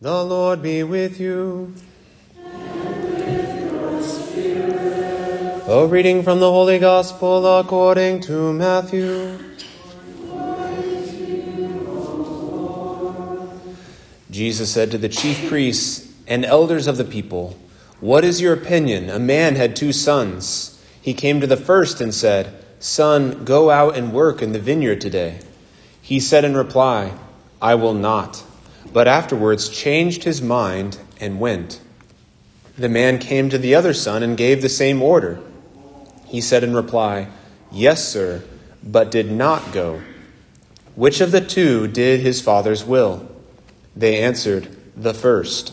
The Lord be with you. A reading from the Holy Gospel according to Matthew. Jesus said to the chief priests and elders of the people, What is your opinion? A man had two sons. He came to the first and said, Son, go out and work in the vineyard today. He said in reply, I will not but afterwards changed his mind and went. The man came to the other son and gave the same order. He said in reply, Yes, sir, but did not go. Which of the two did his father's will? They answered, The first.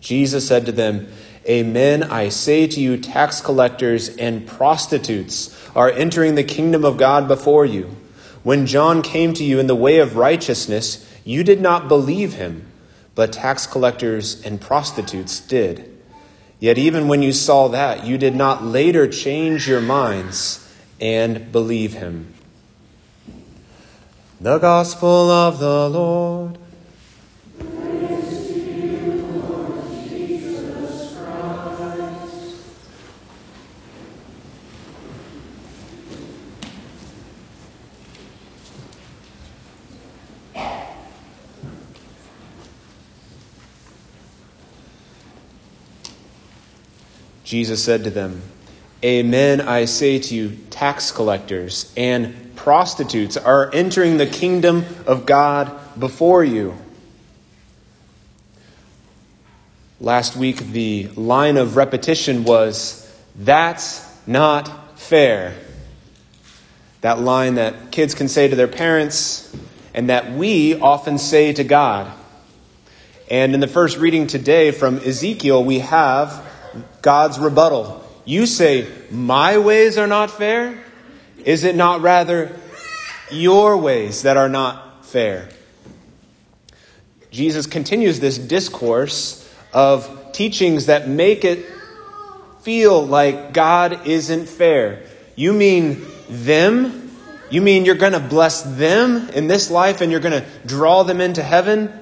Jesus said to them, Amen, I say to you, tax collectors and prostitutes are entering the kingdom of God before you. When John came to you in the way of righteousness, you did not believe him, but tax collectors and prostitutes did. Yet even when you saw that, you did not later change your minds and believe him. The Gospel of the Lord. Jesus said to them, Amen, I say to you, tax collectors and prostitutes are entering the kingdom of God before you. Last week, the line of repetition was, That's not fair. That line that kids can say to their parents and that we often say to God. And in the first reading today from Ezekiel, we have God's rebuttal. You say, My ways are not fair? Is it not rather your ways that are not fair? Jesus continues this discourse of teachings that make it feel like God isn't fair. You mean them? You mean you're going to bless them in this life and you're going to draw them into heaven?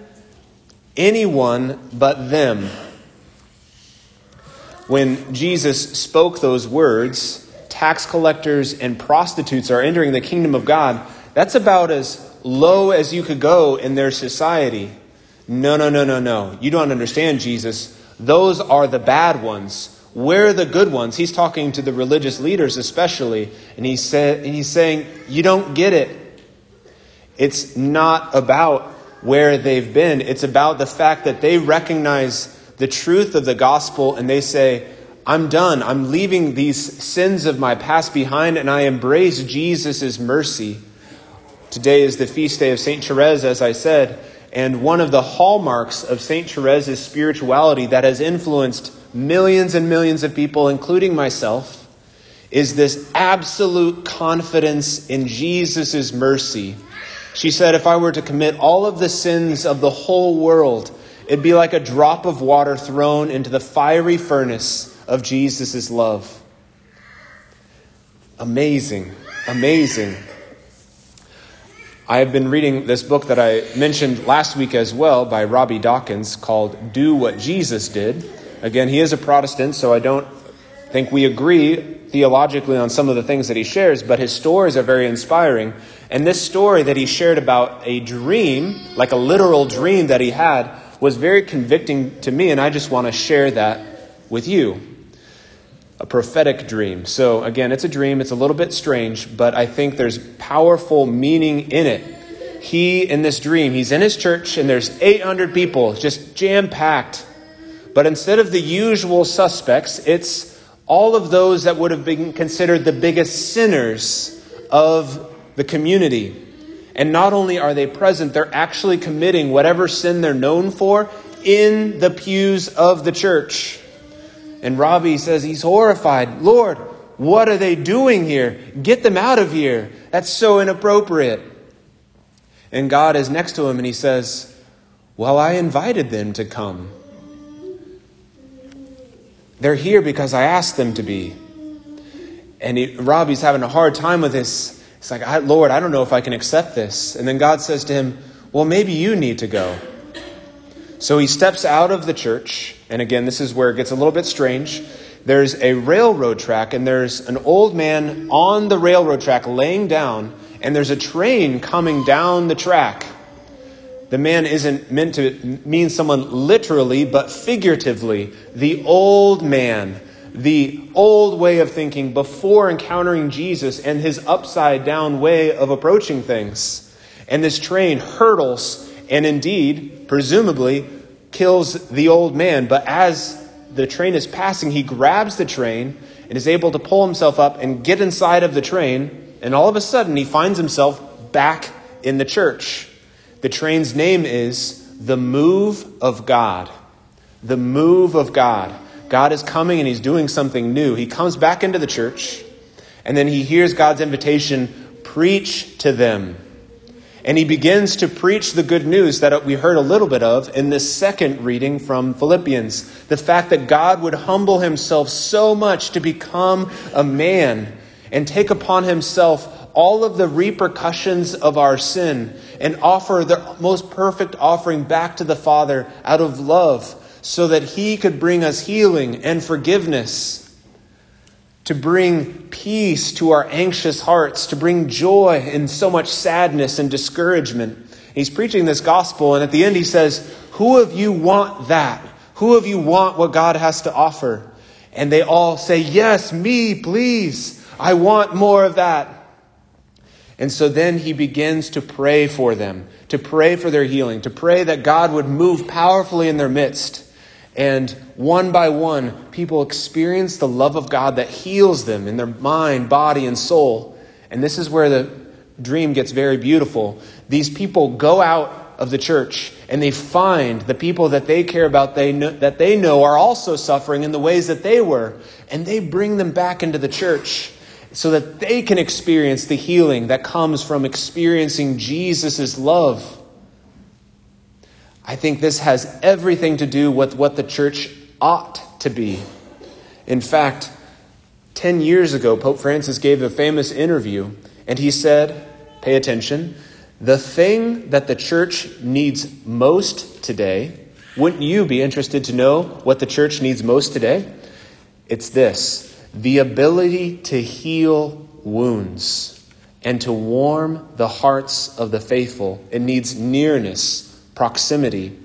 Anyone but them when Jesus spoke those words, tax collectors and prostitutes are entering the kingdom of God, that's about as low as you could go in their society. No, no, no, no, no. You don't understand, Jesus. Those are the bad ones. We're the good ones. He's talking to the religious leaders, especially, and he said, and he's saying, You don't get it. It's not about where they've been, it's about the fact that they recognize the truth of the gospel and they say, I'm done. I'm leaving these sins of my past behind and I embrace Jesus' mercy. Today is the feast day of St. Therese, as I said, and one of the hallmarks of St. Therese's spirituality that has influenced millions and millions of people, including myself, is this absolute confidence in Jesus' mercy. She said, If I were to commit all of the sins of the whole world, It'd be like a drop of water thrown into the fiery furnace of Jesus' love. Amazing, amazing. I have been reading this book that I mentioned last week as well by Robby Dawkins called Do What Jesus Did. Again, he is a Protestant, so I don't think we agree theologically on some of the things that he shares, but his stories are very inspiring. And this story that he shared about a dream, like a literal dream that he had, was very convicting to me, and I just want to share that with you. A prophetic dream. So, again, it's a dream, it's a little bit strange, but I think there's powerful meaning in it. He, in this dream, he's in his church, and there's 800 people, just jam packed. But instead of the usual suspects, it's all of those that would have been considered the biggest sinners of the community. And not only are they present, they're actually committing whatever sin they're known for in the pews of the church. And Robby says he's horrified. Lord, what are they doing here? Get them out of here. That's so inappropriate. And God is next to him and he says, Well, I invited them to come. They're here because I asked them to be. And he, Robby's having a hard time with this He's like, I, Lord, I don't know if I can accept this. And then God says to him, Well, maybe you need to go. So he steps out of the church, and again, this is where it gets a little bit strange. There's a railroad track, and there's an old man on the railroad track laying down, and there's a train coming down the track. The man isn't meant to mean someone literally, but figuratively. The old man, the old way of thinking before encountering Jesus and his upside down way of approaching things. And this train hurdles and indeed, presumably, kills the old man. But as the train is passing, he grabs the train and is able to pull himself up and get inside of the train. And all of a sudden, he finds himself back in the church. The train's name is The Move of God. The Move of God. God is coming and he's doing something new. He comes back into the church and then he hears God's invitation preach to them. And he begins to preach the good news that we heard a little bit of in this second reading from Philippians. The fact that God would humble himself so much to become a man and take upon himself all of the repercussions of our sin and offer the most perfect offering back to the Father out of love so that he could bring us healing and forgiveness to bring peace to our anxious hearts, to bring joy in so much sadness and discouragement. He's preaching this gospel, and at the end he says, Who of you want that? Who of you want what God has to offer? And they all say, Yes, me, please. I want more of that. And so then he begins to pray for them, to pray for their healing, to pray that God would move powerfully in their midst. And one by one, people experience the love of God that heals them in their mind, body, and soul. And this is where the dream gets very beautiful. These people go out of the church and they find the people that they care about they know, that they know are also suffering in the ways that they were and they bring them back into the church so that they can experience the healing that comes from experiencing Jesus' love I think this has everything to do with what the church ought to be. In fact, 10 years ago, Pope Francis gave a famous interview, and he said, Pay attention, the thing that the church needs most today, wouldn't you be interested to know what the church needs most today? It's this the ability to heal wounds and to warm the hearts of the faithful. It needs nearness proximity.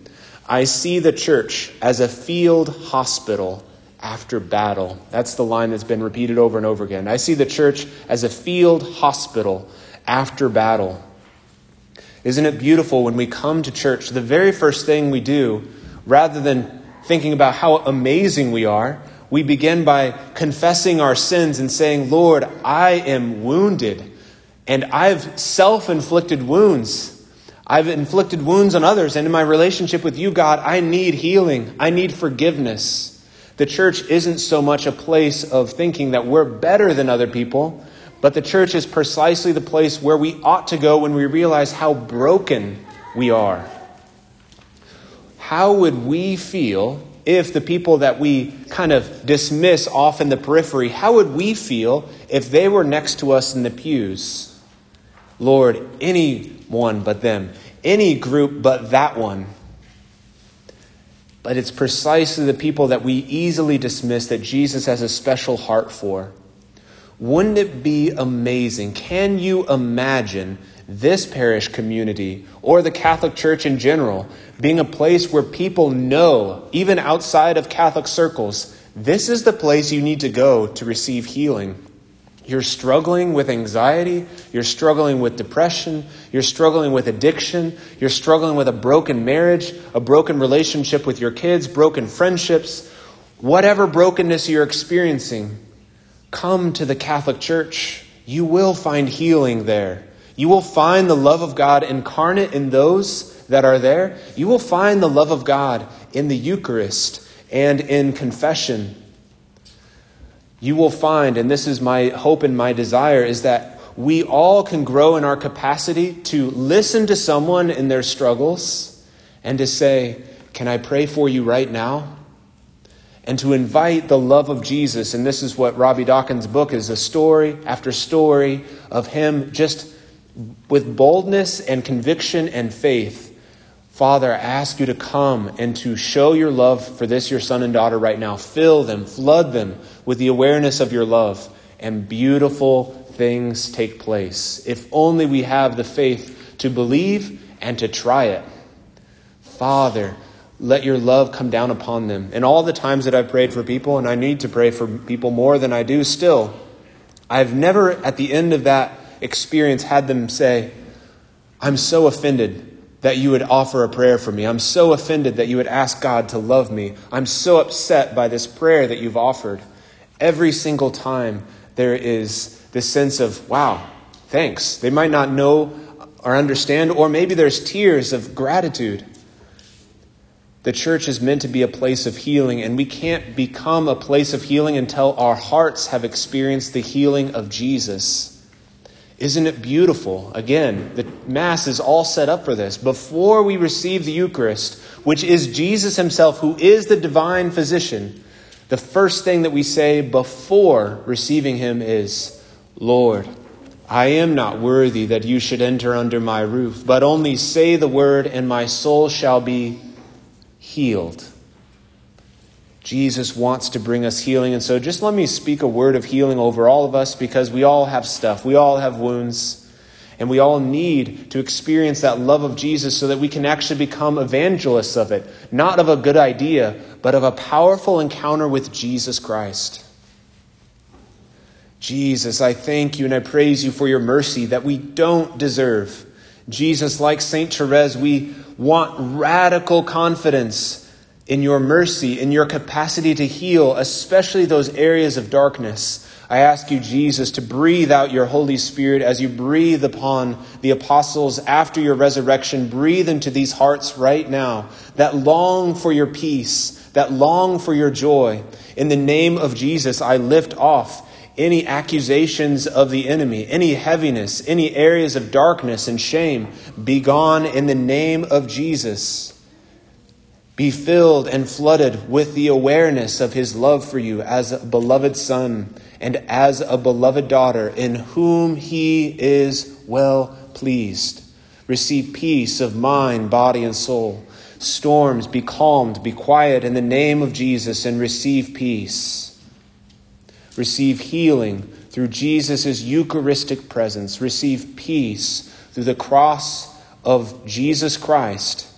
I see the church as a field hospital after battle. That's the line that's been repeated over and over again. I see the church as a field hospital after battle. Isn't it beautiful when we come to church, the very first thing we do, rather than thinking about how amazing we are, we begin by confessing our sins and saying, Lord, I am wounded and I've self inflicted wounds. I've inflicted wounds on others, and in my relationship with you, God, I need healing. I need forgiveness. The church isn't so much a place of thinking that we're better than other people, but the church is precisely the place where we ought to go when we realize how broken we are. How would we feel if the people that we kind of dismiss off in the periphery, how would we feel if they were next to us in the pews? Lord, anyone but them any group but that one. But it's precisely the people that we easily dismiss that Jesus has a special heart for. Wouldn't it be amazing? Can you imagine this parish community or the Catholic Church in general being a place where people know, even outside of Catholic circles, this is the place you need to go to receive healing? You're struggling with anxiety. You're struggling with depression. You're struggling with addiction. You're struggling with a broken marriage, a broken relationship with your kids, broken friendships. Whatever brokenness you're experiencing, come to the Catholic Church. You will find healing there. You will find the love of God incarnate in those that are there. You will find the love of God in the Eucharist and in confession you will find, and this is my hope and my desire, is that we all can grow in our capacity to listen to someone in their struggles and to say, Can I pray for you right now? And to invite the love of Jesus. And this is what Robby Dawkins' book is a story after story of him just with boldness and conviction and faith Father, I ask you to come and to show your love for this, your son and daughter, right now. Fill them, flood them with the awareness of your love, and beautiful things take place. If only we have the faith to believe and to try it. Father, let your love come down upon them. And all the times that I've prayed for people, and I need to pray for people more than I do still, I've never, at the end of that experience, had them say, I'm so offended that you would offer a prayer for me. I'm so offended that you would ask God to love me. I'm so upset by this prayer that you've offered. Every single time there is this sense of, wow, thanks. They might not know or understand, or maybe there's tears of gratitude. The church is meant to be a place of healing, and we can't become a place of healing until our hearts have experienced the healing of Jesus. Isn't it beautiful? Again, the Mass is all set up for this. Before we receive the Eucharist, which is Jesus Himself, who is the divine physician, the first thing that we say before receiving Him is, Lord, I am not worthy that you should enter under my roof, but only say the word, and my soul shall be healed. Jesus wants to bring us healing. And so just let me speak a word of healing over all of us because we all have stuff. We all have wounds. And we all need to experience that love of Jesus so that we can actually become evangelists of it. Not of a good idea, but of a powerful encounter with Jesus Christ. Jesus, I thank you and I praise you for your mercy that we don't deserve. Jesus, like St. Therese, we want radical confidence in your mercy, in your capacity to heal, especially those areas of darkness. I ask you, Jesus, to breathe out your Holy Spirit as you breathe upon the apostles after your resurrection. Breathe into these hearts right now that long for your peace, that long for your joy. In the name of Jesus, I lift off any accusations of the enemy, any heaviness, any areas of darkness and shame. Be gone in the name of Jesus. Be filled and flooded with the awareness of his love for you as a beloved son and as a beloved daughter in whom he is well pleased. Receive peace of mind, body, and soul. Storms, be calmed, be quiet in the name of Jesus and receive peace. Receive healing through Jesus' Eucharistic presence. Receive peace through the cross of Jesus Christ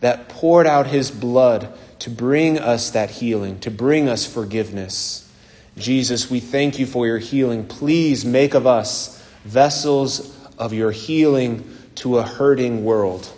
that poured out his blood to bring us that healing, to bring us forgiveness. Jesus, we thank you for your healing. Please make of us vessels of your healing to a hurting world.